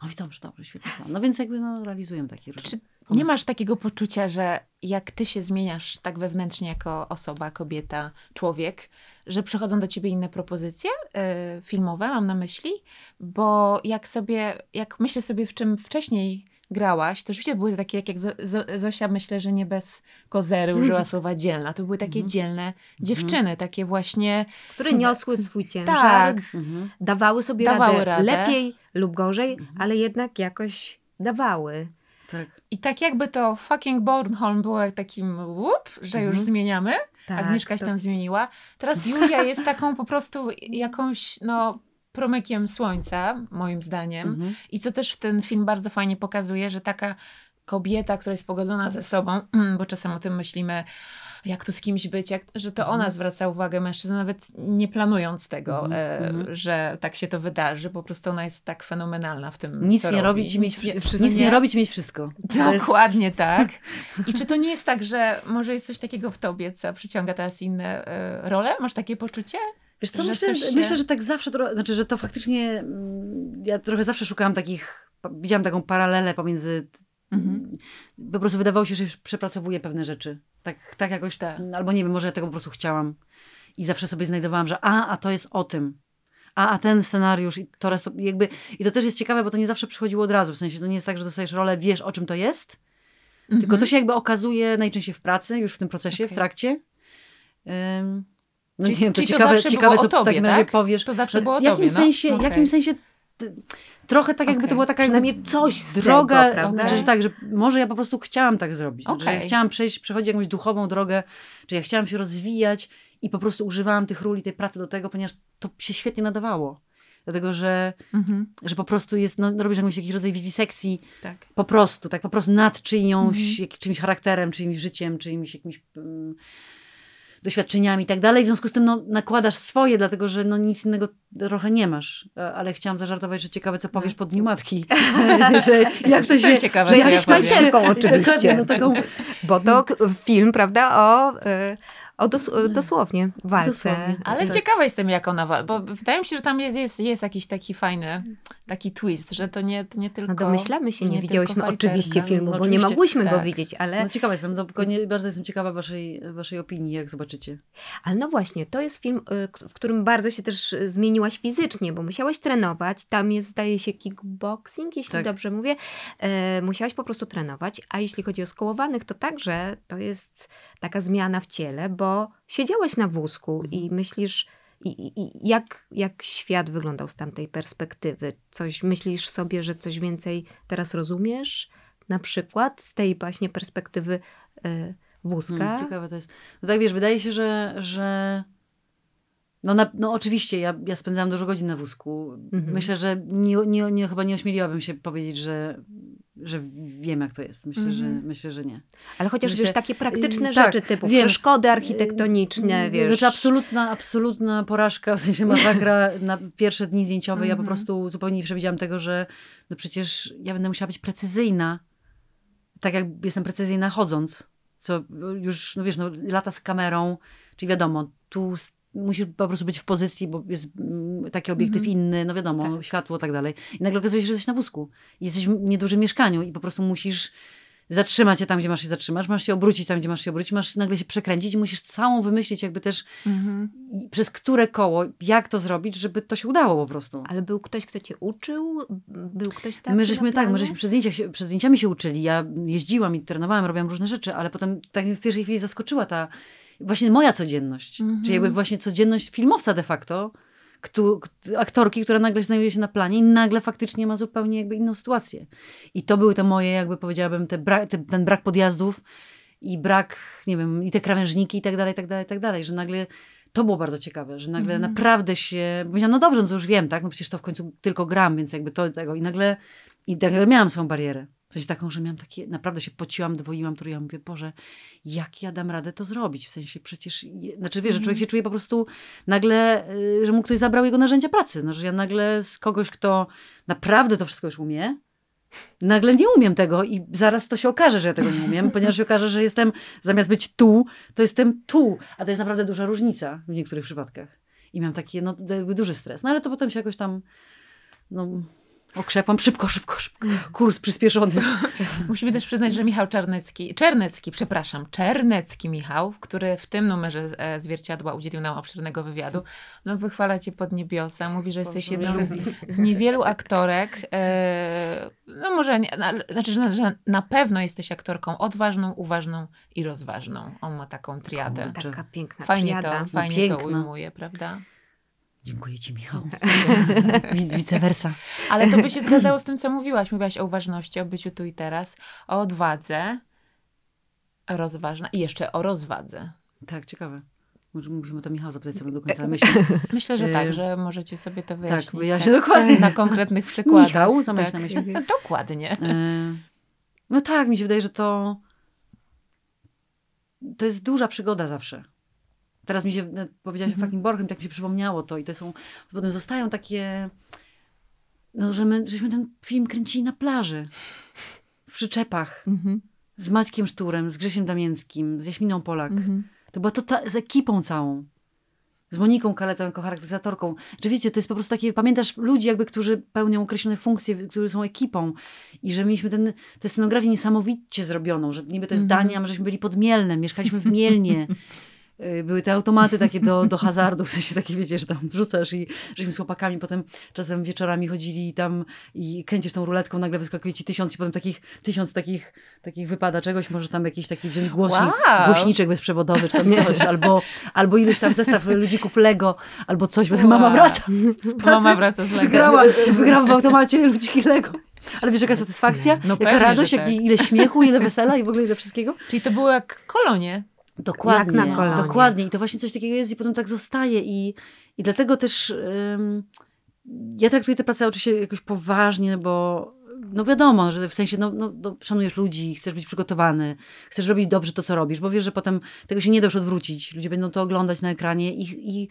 O, dobrze, dobrze, świetny plan. No więc jakby no, realizujemy takie rzeczy.
Czy nie masz takiego poczucia, że jak ty się zmieniasz tak wewnętrznie jako osoba, kobieta, człowiek, że przychodzą do ciebie inne propozycje y, filmowe, mam na myśli? Bo jak sobie, jak myślę sobie, w czym wcześniej grałaś, to rzeczywiście były to takie, jak, jak Zo- Zo- Zosia myślę, że nie bez kozery użyła słowa dzielna. To były takie
Mhm.
dzielne dziewczyny, takie właśnie
Które niosły swój ciężar,
tak,
Mhm.
dawały sobie
Dawały
radę,
radę.
lepiej lub gorzej, ale jednak jakoś dawały.
Tak.
I tak jakby to fucking Bornholm było jak takim łup, że już
Mhm.
zmieniamy.
Tak,
Agnieszka się
to-
tam zmieniła. Teraz Julia jest taką po prostu jakąś, no, promykiem słońca, moim zdaniem.
Mhm.
I co też ten film bardzo fajnie pokazuje, że taka kobieta, która jest pogodzona ze sobą, bo czasem o tym myślimy, jak tu z kimś być, jak, że to ona
Mhm.
zwraca uwagę mężczyzn, nawet nie planując tego,
Mhm,
e,
mhm.
że tak się to wydarzy. Po prostu ona jest tak fenomenalna w tym,
Nic nie
robi.
robić i mieć,
Nic nie-
wszystko. nic nie robić i mieć wszystko. To jest,
Dokładnie tak. I czy to nie jest tak, że może jest coś takiego w tobie, co przyciąga teraz inne e, role? Masz takie poczucie?
Wiesz co,
że
myślę,
się-
myślę, że tak zawsze, tro- znaczy, że to faktycznie, mm, ja trochę zawsze szukałam takich, widziałam taką paralelę pomiędzy
Mhm.
po prostu wydawało się, że już przepracowuję pewne rzeczy. Tak, tak jakoś,
Tak.
albo nie wiem, może ja tego po prostu chciałam. I zawsze sobie znajdowałam, że a, a to jest o tym. A, a ten scenariusz i to, raz to jakby, i to też jest ciekawe, bo to nie zawsze przychodziło od razu. W sensie to nie jest tak, że dostajesz rolę, wiesz o czym to jest, tylko
Mhm.
to się jakby okazuje najczęściej w pracy, już w tym procesie, w
Okej.
trakcie. Ym, no
Czyli-
nie wiem, to
czyli to
ciekawe,
zawsze
ciekawe co
tobie,
w takim razie
tak?
powiesz.
To zawsze
No,
było o
w jakim
tobie, no.
sensie,
Okej.
jakim sensie trochę tak jakby
Okej.
to była taka
Przynajmniej coś z
droga,
tego, prawda?
Że, że tak, że może ja po prostu chciałam tak zrobić. Że ja chciałam przejść, przechodzić jakąś duchową drogę, czy ja chciałam się rozwijać i po prostu używałam tych ról i tej pracy do tego, ponieważ to się świetnie nadawało. Dlatego, że,
Mhm.
że po prostu jest, no, robisz jakąś, jakiś rodzaj wiwisekcji
Tak.
po prostu, tak po prostu nad czyjąś,
Mhm.
jak, czymś charakterem, czyimś życiem, czyimś jakimś... mm, doświadczeniami i tak dalej. W związku z tym no, nakładasz swoje, dlatego że no, nic innego trochę nie masz. E, Ale chciałam zażartować, że ciekawe, co powiesz po Dniu Matki. że jak to się...
ciekawa,
Że jesteś fajterką oczywiście.
no, taką,
Bo to film, prawda, o, y, o dos, dosłownie walce.
Dosłownie.
Ale
Tak.
ciekawa jestem, jak ona walczy, bo wydaje mi się, że tam jest, jest, jest jakiś taki fajny, taki twist, że to nie, to nie tylko...
No domyślamy się, nie,
nie
widziałyśmy oczywiście
fajterka.
filmu,
No,
bo
oczywiście,
nie mogłyśmy go
tak.
widzieć, ale,
no ciekawa jestem, no, nie, bardzo jestem ciekawa waszej, waszej opinii, jak zobaczycie.
ale no właśnie, to jest film, y, w którym bardzo się też y, zmieniłaś fizycznie, bo musiałaś trenować, tam jest zdaje się kickboxing, jeśli
Tak.
dobrze mówię, e, musiałaś po prostu trenować, a jeśli chodzi o skołowanych, to także to jest taka zmiana w ciele, bo siedziałaś na wózku i myślisz, i, jak, jak świat wyglądał z tamtej perspektywy? Coś myślisz sobie, że coś więcej teraz rozumiesz? Na przykład z tej właśnie perspektywy y, wózka?
Hmm, ciekawe to jest. No tak wiesz, wydaje się, że, że no, na, no oczywiście, ja, ja spędzałam dużo godzin na wózku.
Mhm.
Myślę, że nie, nie, nie, chyba nie ośmieliłabym się powiedzieć, że, że wiem, jak to jest. Myślę, że,
Mhm.
myślę, że nie.
Ale chociaż
Myślę-
wiesz, takie praktyczne
y, tak,
rzeczy typu
wiem.
przeszkody architektoniczne, wiesz.
Znaczy absolutna, absolutna porażka, w sensie masakra na pierwsze dni zdjęciowe. Ja po
Mhm.
prostu zupełnie nie przewidziałam tego, że no przecież ja będę musiała być precyzyjna. Tak jak jestem precyzyjna chodząc. Co już, no wiesz, no, lata z kamerą, czyli wiadomo, tu musisz po prostu być w pozycji, bo jest mm, taki obiektyw
Mhm.
inny, no wiadomo, światło, tak dalej. I nagle okazuje się, że jesteś na wózku. I Jesteś w niedużym mieszkaniu i po prostu musisz zatrzymać się tam, gdzie masz się zatrzymać, masz się obrócić tam, gdzie masz się obrócić, masz nagle się przekręcić i musisz całą wymyślić jakby też
Mhm.
i przez które koło, jak to zrobić, żeby to się udało po prostu.
Ale był ktoś, kto cię uczył? Był ktoś taki
my żeśmy tak, my żeśmy przed, zdjęciach się, przed zdjęciami się uczyli. Ja jeździłam i trenowałam, robiłam różne rzeczy, ale potem tak mnie w pierwszej chwili zaskoczyła ta właśnie moja codzienność.
Mhm.
Czyli jakby właśnie codzienność filmowca de facto, aktorki, która nagle znajduje się na planie i nagle faktycznie ma zupełnie jakby inną sytuację. I to były te moje, jakby powiedziałabym, te bra- te, ten brak podjazdów i brak, nie wiem, i te krawężniki i tak dalej, i tak dalej, i tak dalej, że nagle to było bardzo ciekawe, że nagle
Mhm.
naprawdę się, powiedziałam, no dobrze, no to już wiem, tak, no przecież to w końcu tylko gram, więc jakby to tego i nagle, i nagle miałam swoją barierę. Sensie taką, że miałam takie, naprawdę się pociłam, dwoiłam, truiłam, mówię, Boże, jak ja dam radę to zrobić? W sensie przecież, znaczy wiesz, że człowiek się czuje po prostu nagle, y, że mu ktoś zabrał jego narzędzia pracy, no, że ja nagle z kogoś, kto naprawdę to wszystko już umie, nagle nie umiem tego i zaraz to się okaże, że ja tego nie umiem, ponieważ się okaże, że jestem, zamiast być tu, to jestem tu, a to jest naprawdę duża różnica w niektórych przypadkach. I miałam taki, no, duży stres. No ale to potem się jakoś tam, no, okrzepłam szybko, szybko, szybko. Kurs przyspieszony.
Musimy też przyznać, że Michał Czarnecki, Czernecki, przepraszam, Czernecki Michał, który w tym numerze e, Zwierciadła udzielił nam obszernego wywiadu, no wychwala cię pod niebiosa, mówi, że jesteś jedną z, z niewielu aktorek, e, no może, nie, na, znaczy, że na, że na pewno jesteś aktorką odważną, uważną i rozważną. On ma taką triadę.
Taka piękna
Fajnie
triada.
to, fajnie to
piękna.
ujmuje, prawda?
Dziękuję ci, Michał. Vice versa.
Ale to by się zgadzało z tym, co mówiłaś. Mówiłaś o uważności, o byciu tu i teraz, o odwadze, rozważna i jeszcze o rozwadze.
Tak, ciekawe. Może musimy to Michał zapytać sobie do końca myśli.
Myślę, że tak, że możecie sobie to wyjaśnić.
Tak, wyjaśnię dokładnie.
Na konkretnych przykładach.
Michał, co masz
tak.
na myśli?
Dokładnie.
E, No tak, mi się wydaje, że to to jest duża przygoda zawsze. Teraz mi się, no, powiedziałaś
Mhm.
o fucking Borchem, tak mi się przypomniało to i to są, potem zostają takie, no, że my, żeśmy ten film kręcili na plaży, w przyczepach,
Mhm.
z Maćkiem Szturem, z Grzesiem Damięckim, z Jaśminą Polak.
Mhm.
To była to ta, z ekipą całą. Z Moniką Kaletą jako charakteryzatorką. Czy wiecie, to jest po prostu takie, pamiętasz ludzi jakby, którzy pełnią określone funkcje, którzy są ekipą i że mieliśmy ten, tę scenografię niesamowicie zrobioną, że niby to jest
Mhm.
Dania, my żeśmy byli pod Mielnem, mieszkaliśmy w Mielnie. Y, Były te automaty takie do, do hazardu, w sensie takie, wiecie, że tam wrzucasz i żeśmy z chłopakami potem czasem wieczorami chodzili tam i kręcisz tą ruletką, nagle wyskakuje ci tysiąc i potem takich, tysiąc takich, takich wypada czegoś, może tam jakiś taki wziąć głośnik,
Wow.
głośniczek bezprzewodowy czy tam coś, albo, albo ileś tam zestaw ludzików Lego, albo coś, potem mama
Wow.
wraca z pracy,
Mama wraca z Lego.
wygrała, wygrała w automacie ludziki Lego. Ale wiesz, jaka satysfakcja,
No
jaka
pewnie,
radość, jak,
tak.
ile śmiechu, ile wesela i w ogóle ile wszystkiego.
Czyli to było jak kolonie.
Dokładnie,
Jak na kolonie.
dokładnie. I to właśnie coś takiego jest i potem tak zostaje i, i dlatego też ym, ja traktuję tę pracę oczywiście jakoś poważnie, bo, no wiadomo, że w sensie, no, no, no, szanujesz ludzi, chcesz być przygotowany, chcesz robić dobrze to, co robisz, bo wiesz, że potem tego się nie da już odwrócić. Ludzie będą to oglądać na ekranie i, i,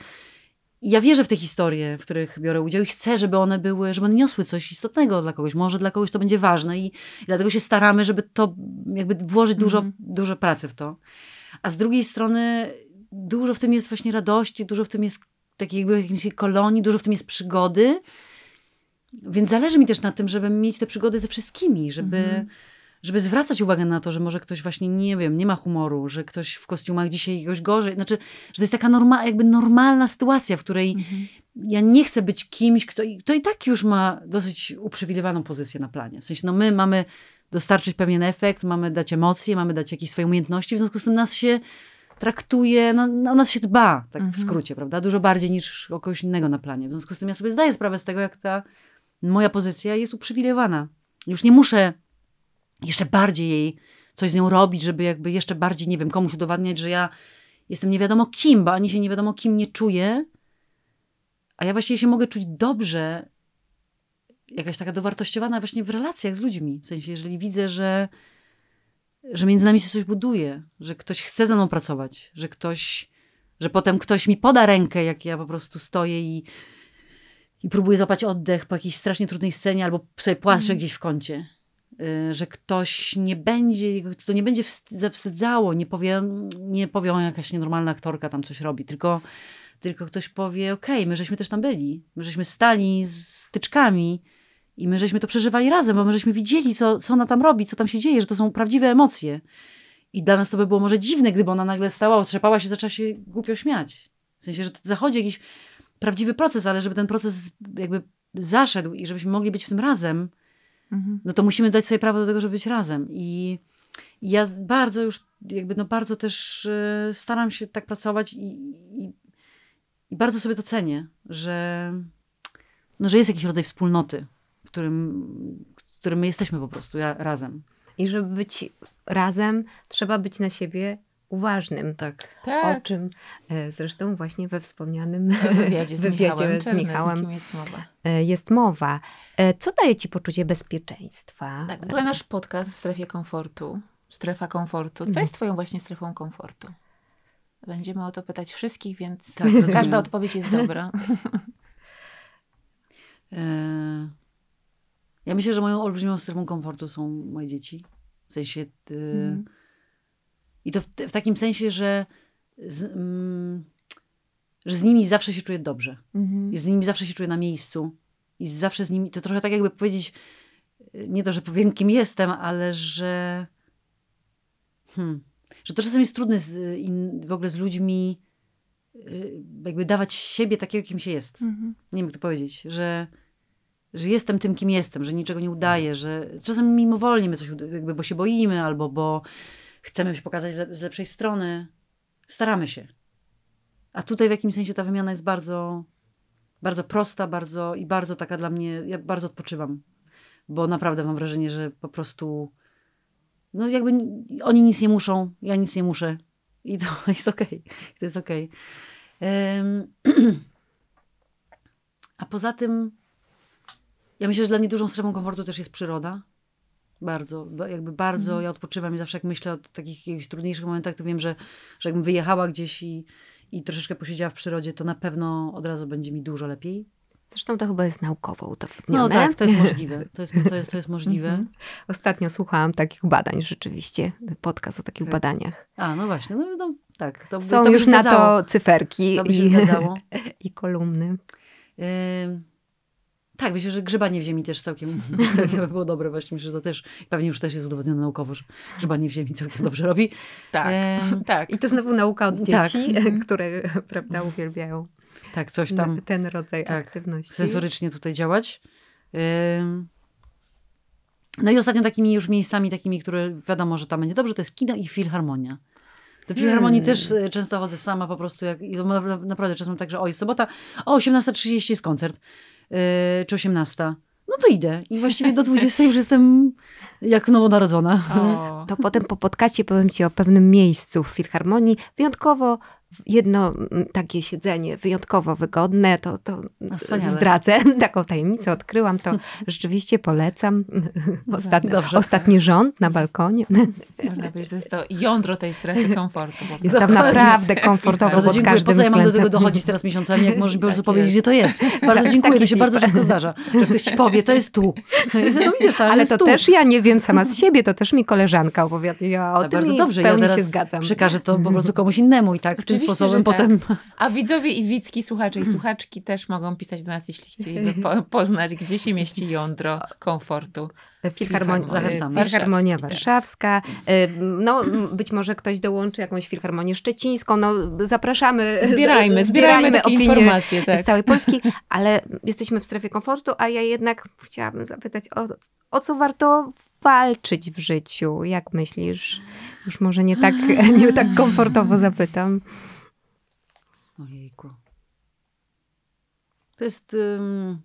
ja wierzę w te historie, w których biorę udział i chcę, żeby one były, żeby one niosły coś istotnego dla kogoś. Może dla kogoś to będzie ważne i, i dlatego się staramy, żeby to jakby włożyć dużo,
Mhm.
dużo pracy w to. A z drugiej strony dużo w tym jest właśnie radości, dużo w tym jest takiej jakby jakiejś kolonii, dużo w tym jest przygody. Więc zależy mi też na tym, żeby mieć te przygody ze wszystkimi, żeby,
Mhm.
żeby zwracać uwagę na to, że może ktoś właśnie, nie wiem, nie ma humoru, że ktoś w kostiumach dzisiaj jakoś gorzej. Znaczy, że to jest taka norma, jakby normalna sytuacja, w której
Mhm.
ja nie chcę być kimś, kto, i- kto i tak już ma dosyć uprzywilejowaną pozycję na planie. W sensie, no my mamy dostarczyć pewien efekt, mamy dać emocje, mamy dać jakieś swoje umiejętności, w związku z tym nas się traktuje, no, no o nas się dba, tak w
Mhm.
skrócie, prawda? Dużo bardziej niż o kogoś innego na planie. W związku z tym ja sobie zdaję sprawę z tego, jak ta moja pozycja jest uprzywilejowana. Już nie muszę jeszcze bardziej jej coś z nią robić, żeby jakby jeszcze bardziej, nie wiem, komuś udowadniać, że ja jestem nie wiadomo kim, bo ani się nie wiadomo kim nie czuję, a ja właściwie się mogę czuć dobrze, jakaś taka dowartościowana właśnie w relacjach z ludźmi. W sensie, jeżeli widzę, że, że między nami się coś buduje, że ktoś chce ze mną pracować, że ktoś, że potem ktoś mi poda rękę, jak ja po prostu stoję i, i próbuję złapać oddech po jakiejś strasznie trudnej scenie albo sobie płaczę
Mhm.
gdzieś w kącie. Y, Że ktoś nie będzie, to nie będzie wst- zawstydzało, nie powie, nie powie, o jakaś nienormalna aktorka tam coś robi, tylko, tylko ktoś powie, okej, my żeśmy też tam byli, my żeśmy stali z tyczkami i my żeśmy to przeżywali razem, bo my żeśmy widzieli, co, co ona tam robi, co tam się dzieje, że to są prawdziwe emocje. I dla nas to by było może dziwne, gdyby ona nagle stała, otrzepała się, zaczęła się głupio śmiać. W sensie, że to zachodzi jakiś prawdziwy proces, ale żeby ten proces jakby zaszedł i żebyśmy mogli być w tym razem,
Mhm.
no to musimy dać sobie prawo do tego, żeby być razem. I, ja bardzo już, jakby no bardzo też e, staram się tak pracować i, i, i bardzo sobie to cenię, że, no, że jest jakiś rodzaj wspólnoty, którym, w którym my jesteśmy po prostu ja, razem.
I żeby być razem, trzeba być na siebie uważnym.
Tak.
O
Tak.
czym e, zresztą właśnie we wspomnianym
wywiadzie z Michałem
z Michałem
jest mowa.
e, jest mowa. E, Co daje ci poczucie bezpieczeństwa?
Tak, w ogóle nasz podcast w strefie komfortu, strefa komfortu. Co
Mhm.
jest twoją właśnie strefą komfortu? Będziemy o to pytać wszystkich, więc
Tak,
każda odpowiedź jest dobra.
Ja myślę, że moją olbrzymią strefą komfortu są moje dzieci. W sensie.
Mhm.
I to w, w takim sensie, że z, mm, że z nimi zawsze się czuję dobrze. I z nimi zawsze się czuję na miejscu. I zawsze z nimi. To trochę tak, jakby powiedzieć. e, Nie to, że powiem, kim jestem, ale że. Hmm, że to czasem jest trudne z, in, w ogóle z ludźmi. y, Jakby dawać siebie takiego, kim się jest
Mhm.
nie wiem jak to powiedzieć, że, że jestem tym, kim jestem, że niczego nie udaję, że czasem mimowolnie my coś, jakby, bo się boimy albo bo chcemy się pokazać z, le- z lepszej strony. Staramy się. A tutaj w jakimś sensie ta wymiana jest bardzo, bardzo prosta, bardzo i bardzo taka dla mnie, ja bardzo odpoczywam, bo naprawdę mam wrażenie, że po prostu no jakby oni nic nie muszą, ja nic nie muszę i to jest okej, to jest okej. Em, A poza tym, ja myślę, że dla mnie dużą strefą komfortu też jest przyroda. Bardzo, ba- jakby bardzo
Mhm.
ja odpoczywam i zawsze jak myślę o takich jakichś trudniejszych momentach, to wiem, że, że jakbym wyjechała gdzieś i, i troszeczkę posiedziała w przyrodzie, to na pewno od razu będzie mi dużo lepiej.
Zresztą to chyba jest naukowo udowodnione.
No tak, to jest możliwe. To jest, to jest, to jest możliwe.
Mhm.
Ostatnio słuchałam takich badań rzeczywiście, podcast o takich
Tak.
badaniach.
A, no właśnie, no, no tak. To,
Są
to
już na to cyferki
To
i, i kolumny.
Tak, myślę, że grzebanie w ziemi też całkiem, całkiem by było dobre. Właśnie myślę, że to też, pewnie już też jest udowodnione naukowo, że grzebanie w ziemi całkiem dobrze robi.
Tak,
Em,
tak.
I to znowu nauka od
Tak.
dzieci,
Mhm.
które prawda, uwielbiają
tak, coś tam
ten rodzaj
tak,
aktywności.
sensorycznie tutaj działać. Ym, No i ostatnio takimi już miejscami, takimi, które wiadomo, że tam będzie dobrze, to jest kino i filharmonia. Do filharmonii
Hmm.
też e, często chodzę sama po prostu, jak, i to ma- naprawdę czasem tak, że o, jest sobota, o 18.30 jest koncert, czy 18. No to idę. I właściwie do 20 już jestem jak nowonarodzona.
O,
To potem po podcaście powiem ci o pewnym miejscu w Filharmonii, wyjątkowo jedno mm, takie siedzenie wyjątkowo wygodne, to, to
No,
zdradzę, taką tajemnicę odkryłam, to rzeczywiście polecam. Ostatni,
Dobrze.
ostatni rząd na balkonie.
Można powiedzieć, to jest to jądro tej strefy komfortu. po
Jest
prostu.
tam naprawdę komfortowo
Bardzo
pod
dziękuję. Po
każdym
co ja mam do tego dochodzić teraz miesiącami, jak możesz po prostu
Tak
powiedzieć,
jest.
gdzie to jest. Bardzo
Tak,
dziękuję, to się bardzo rzadko zdarza, że ktoś ci powie, to jest tu. No widzisz, ale jest
to
tu.
też ja nie wiem sama z siebie, to też mi koleżanka opowiada o
Ale
tym
bardzo dobrze, ja teraz
się zgadzam.
przekażę to po prostu komuś innemu i tak tym sposobem
tak.
potem...
A widzowie i widzki, słuchacze i słuchaczki też mogą pisać do nas, jeśli chcieliby po, poznać, gdzie się mieści jądro komfortu.
Filharmonia,
Zachęcamy.
Filharmonia
Warszawski,
Warszawska. Y, No, być może ktoś dołączy jakąś Filharmonię Szczecińską. No, zapraszamy.
Zbierajmy,
z-
zbierajmy takie
opinie
informacje. Tak.
z całej Polski, ale jesteśmy w strefie komfortu, a ja jednak chciałabym zapytać, o, o co warto walczyć w życiu? Jak myślisz? Już może nie tak, nie tak komfortowo zapytam.
Ojejku. To jest... ym,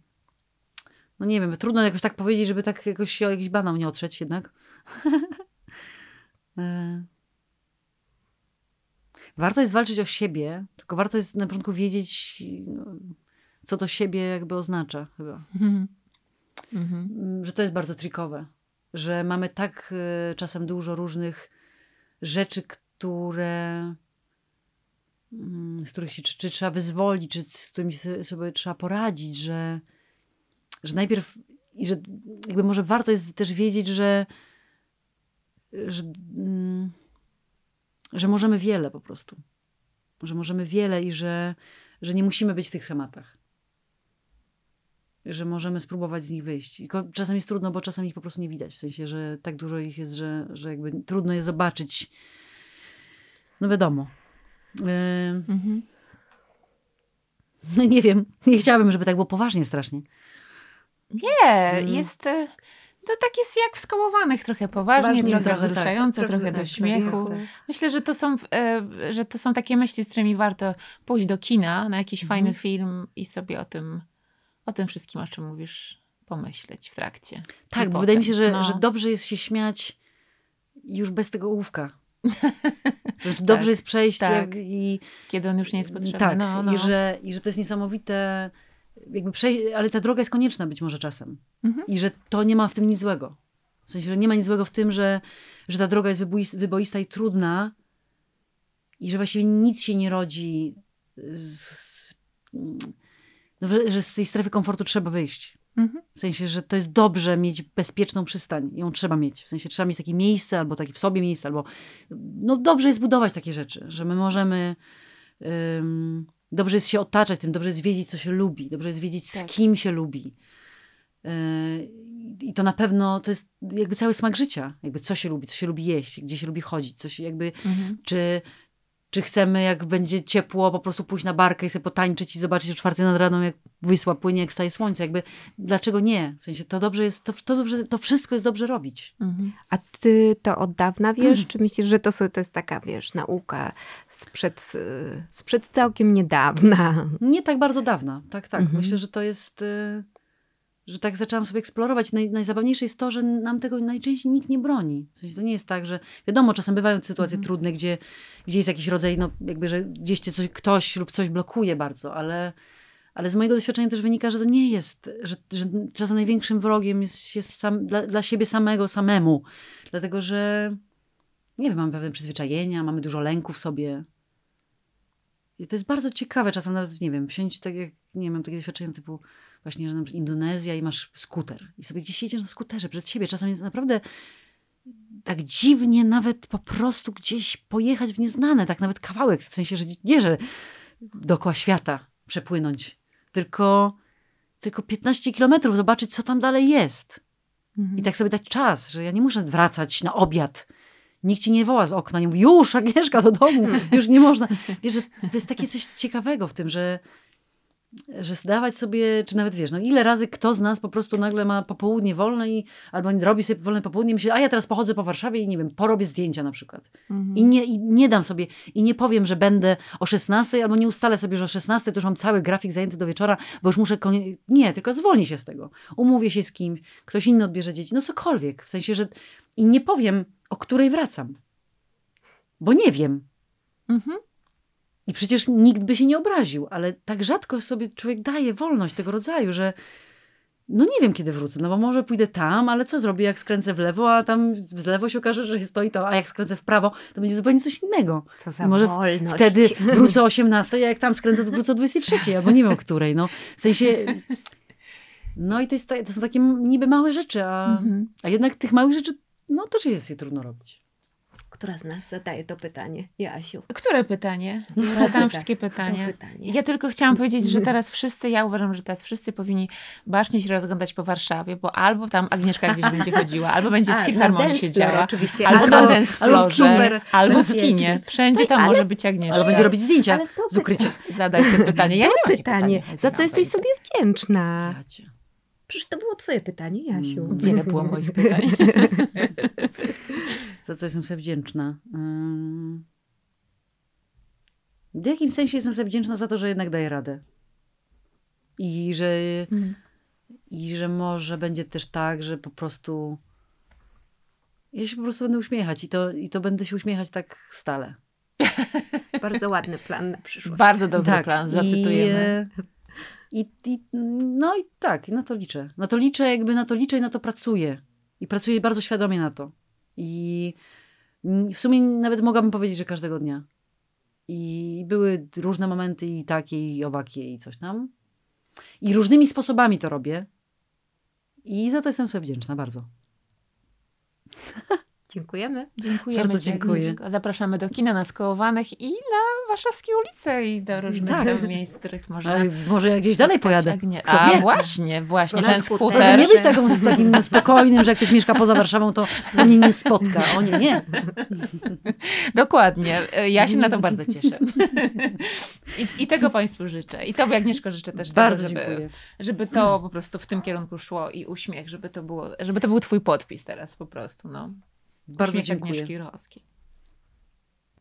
No nie wiem, trudno jakoś tak powiedzieć, żeby tak jakoś się o jakiś banał nie otrzeć jednak. E, warto jest walczyć o siebie, tylko warto jest na początku wiedzieć, co to siebie jakby oznacza chyba. Mm, że to jest bardzo trikowe, że mamy tak y, czasem dużo różnych rzeczy, które mm, z których się czy, czy trzeba wyzwolić, czy z którymi sobie, sobie trzeba poradzić, że, że najpierw i że jakby może warto jest też wiedzieć, że że, mm, że możemy wiele po prostu. Że możemy wiele i że, że nie musimy być w tych schematach że możemy spróbować z nich wyjść. Tylko czasem jest trudno, bo czasem ich po prostu nie widać. W sensie, że tak dużo ich jest, że, że jakby trudno je zobaczyć. No wiadomo. Ym,
Mhm.
Nie wiem. Nie chciałabym, żeby tak było poważnie strasznie.
Nie,
Mm.
jest... e, To tak jest jak w skołowanych, trochę poważnie,
Poważnie,
trochę
trochę tak.
wzruszające, trochę,
Trochę
do
tak,
śmiechu.
tak.
Myślę, że to, są, e, że to są takie myśli, z którymi warto pójść do kina na jakiś
Mhm.
fajny film i sobie o tym, o tym wszystkim, o czym mówisz, pomyśleć w trakcie.
Tak, bo wydaje mi
potem.
się, że,
No.
że dobrze jest się śmiać już bez tego ołówka. Znaczy, dobrze jest przejść
tak.
i
Kiedy on już nie jest potrzebny.
tak,
no, no.
I, że, i że to jest niesamowite, jakby przej- ale ta droga jest konieczna być może czasem.
Mhm.
I że to nie ma w tym nic złego. W sensie, że nie ma nic złego w tym, że, że ta droga jest wybois- wyboista i trudna i że właściwie nic się nie rodzi z, że- że z tej strefy komfortu trzeba wyjść.
Mhm.
W sensie, że to jest dobrze mieć bezpieczną przystań. Ją trzeba mieć. W sensie trzeba mieć takie miejsce, albo takie w sobie miejsce, albo no dobrze jest budować takie rzeczy, że my możemy ym, dobrze jest się otaczać tym, dobrze jest wiedzieć, co się lubi, dobrze jest wiedzieć,
Tak.
z kim się lubi. Yy, I to na pewno to jest jakby cały smak życia. Jakby co się lubi, co się lubi jeść, gdzie się lubi chodzić, co się jakby,
Mhm.
czy, czy chcemy, jak będzie ciepło, po prostu pójść na barkę i sobie potańczyć i zobaczyć o czwartej nad raną, jak Wisła płynie, jak staje słońce. Jakby, dlaczego nie? W sensie, to dobrze jest, to, to, dobrze, to wszystko jest dobrze robić.
Mhm.
A ty to od dawna wiesz? Czy myślisz, że to, to jest taka, wiesz, nauka sprzed, sprzed całkiem niedawna?
Nie tak bardzo dawna, tak, tak.
Mhm.
Myślę, że to jest, y, że tak zaczęłam sobie eksplorować. Naj, najzabawniejsze jest to, że nam tego najczęściej nikt nie broni. W sensie to nie jest tak, że wiadomo, czasem bywają sytuacje
Mhm.
trudne, gdzie, gdzie jest jakiś rodzaj, no jakby, że gdzieś cię coś, ktoś lub coś blokuje bardzo, ale, ale z mojego doświadczenia też wynika, że to nie jest, że, że czasem największym wrogiem jest, jest sam, dla, dla siebie samego, samemu. Dlatego, że nie wiem, mamy pewne przyzwyczajenia, mamy dużo lęku w sobie. I to jest bardzo ciekawe, czasem nawet, nie wiem, wsiąść tak jak, nie wiem, mam takie doświadczenia typu właśnie, że na przykład Indonezja i masz skuter i sobie gdzieś jedziesz na skuterze przed siebie. Czasem jest naprawdę tak dziwnie nawet po prostu gdzieś pojechać w nieznane, tak nawet kawałek, w sensie, że nie, że dookoła świata przepłynąć, tylko, tylko 15 kilometrów zobaczyć, co tam dalej jest.
Mhm.
I tak sobie dać czas, że ja nie muszę wracać na obiad. Nikt ci nie woła z okna, nie mówi, już Agnieszka do domu, już nie można. Wiesz, że to jest takie coś ciekawego w tym, że, że zdawać sobie, czy nawet wiesz, no ile razy kto z nas po prostu nagle ma popołudnie wolne i albo robi sobie wolne popołudnie, myśli, a ja teraz pochodzę po Warszawie i nie wiem, porobię zdjęcia na przykład.
Mhm.
I nie, I nie dam sobie, i nie powiem, że będę o 16, albo nie ustalę sobie, że o 16 to już mam cały grafik zajęty do wieczora, bo już muszę. Nie, tylko zwolnię się z tego. Umówię się z kimś, ktoś inny odbierze dzieci, no cokolwiek. W sensie, że i nie powiem, o której wracam. Bo nie wiem.
Mhm.
I przecież nikt by się nie obraził, ale tak rzadko sobie człowiek daje wolność tego rodzaju, że no nie wiem, kiedy wrócę, no bo może pójdę tam, ale co zrobię, jak skręcę w lewo, a tam w lewo się okaże, że stoi to, a jak skręcę w prawo, to będzie zupełnie coś innego.
Co za
Może
wolność.
Wtedy wrócę o 18, a jak tam skręcę, to wrócę o 23, albo nie wiem o której, no. W sensie... No i to, jest, to są takie niby małe rzeczy, a,
Mhm.
a jednak tych małych rzeczy, no też jest je trudno robić.
Która z nas zadaje to pytanie? Jasiu.
Które pytanie?
To
Zadam
pyta-
wszystkie pytania.
To pytanie.
Ja tylko chciałam powiedzieć, że teraz wszyscy, ja uważam, że teraz wszyscy powinni bacznie się rozglądać po Warszawie, bo albo tam Agnieszka gdzieś będzie chodziła, albo będzie w Filharmonii
na
siedziała,
oczywiście.
albo na
Albo-
dance
albo w
albo kinie. Wszędzie tam
Ale-
może być Agnieszka.
Ale będzie robić zdjęcia
to
z ukrycia.
Zadaj te pytanie. Ja nie mam takie
pytanie.
pytania,
Za co jesteś sobie wdzięczna? Przecież to było twoje pytanie, Jasiu.
Mm.
Wiele było moich pytań.
Za co jestem sobie wdzięczna? W jakimś sensie jestem sobie wdzięczna za to, że jednak daję radę. I że,
Mhm.
I że może będzie też tak, że po prostu ja się po prostu będę uśmiechać i to, i to będę się uśmiechać tak stale.
Bardzo ładny plan na przyszłość.
Bardzo dobry
tak.
plan, zacytujemy.
I, i, I, no i tak, i na to liczę. Na to liczę, jakby na to liczę i na to pracuję. I pracuję bardzo świadomie na to. I w sumie nawet mogłabym powiedzieć, że każdego dnia. I były różne momenty i takie, i owakie, i coś tam. I różnymi sposobami to robię. I za to jestem sobie wdzięczna bardzo.
Dziękujemy.
Dziękujemy
Bardzo dziękuję.
Zapraszamy do kina na Skołowanych i na warszawskie ulice i do różnych
Tak.
miejsc, w których można
Ale może ja gdzieś dalej pojadę.
Agnie-
Kto
A
wie?
właśnie, właśnie, ten
skuterze.
Może
skuter.
nie być taką, takim spokojnym, że jak ktoś mieszka poza Warszawą, to, to mnie nie spotka. O nie, nie.
Dokładnie. Ja się na to bardzo cieszę. I, I tego Państwu życzę. I Tobie, Agnieszko, życzę też
Bardzo
tego, żeby,
dziękuję.
żeby to po prostu w tym kierunku szło i uśmiech, żeby to było, żeby to był Twój podpis teraz po prostu, no.
Bardzo
Uśmiech
dziękuję.
Agnieszki Roskiej.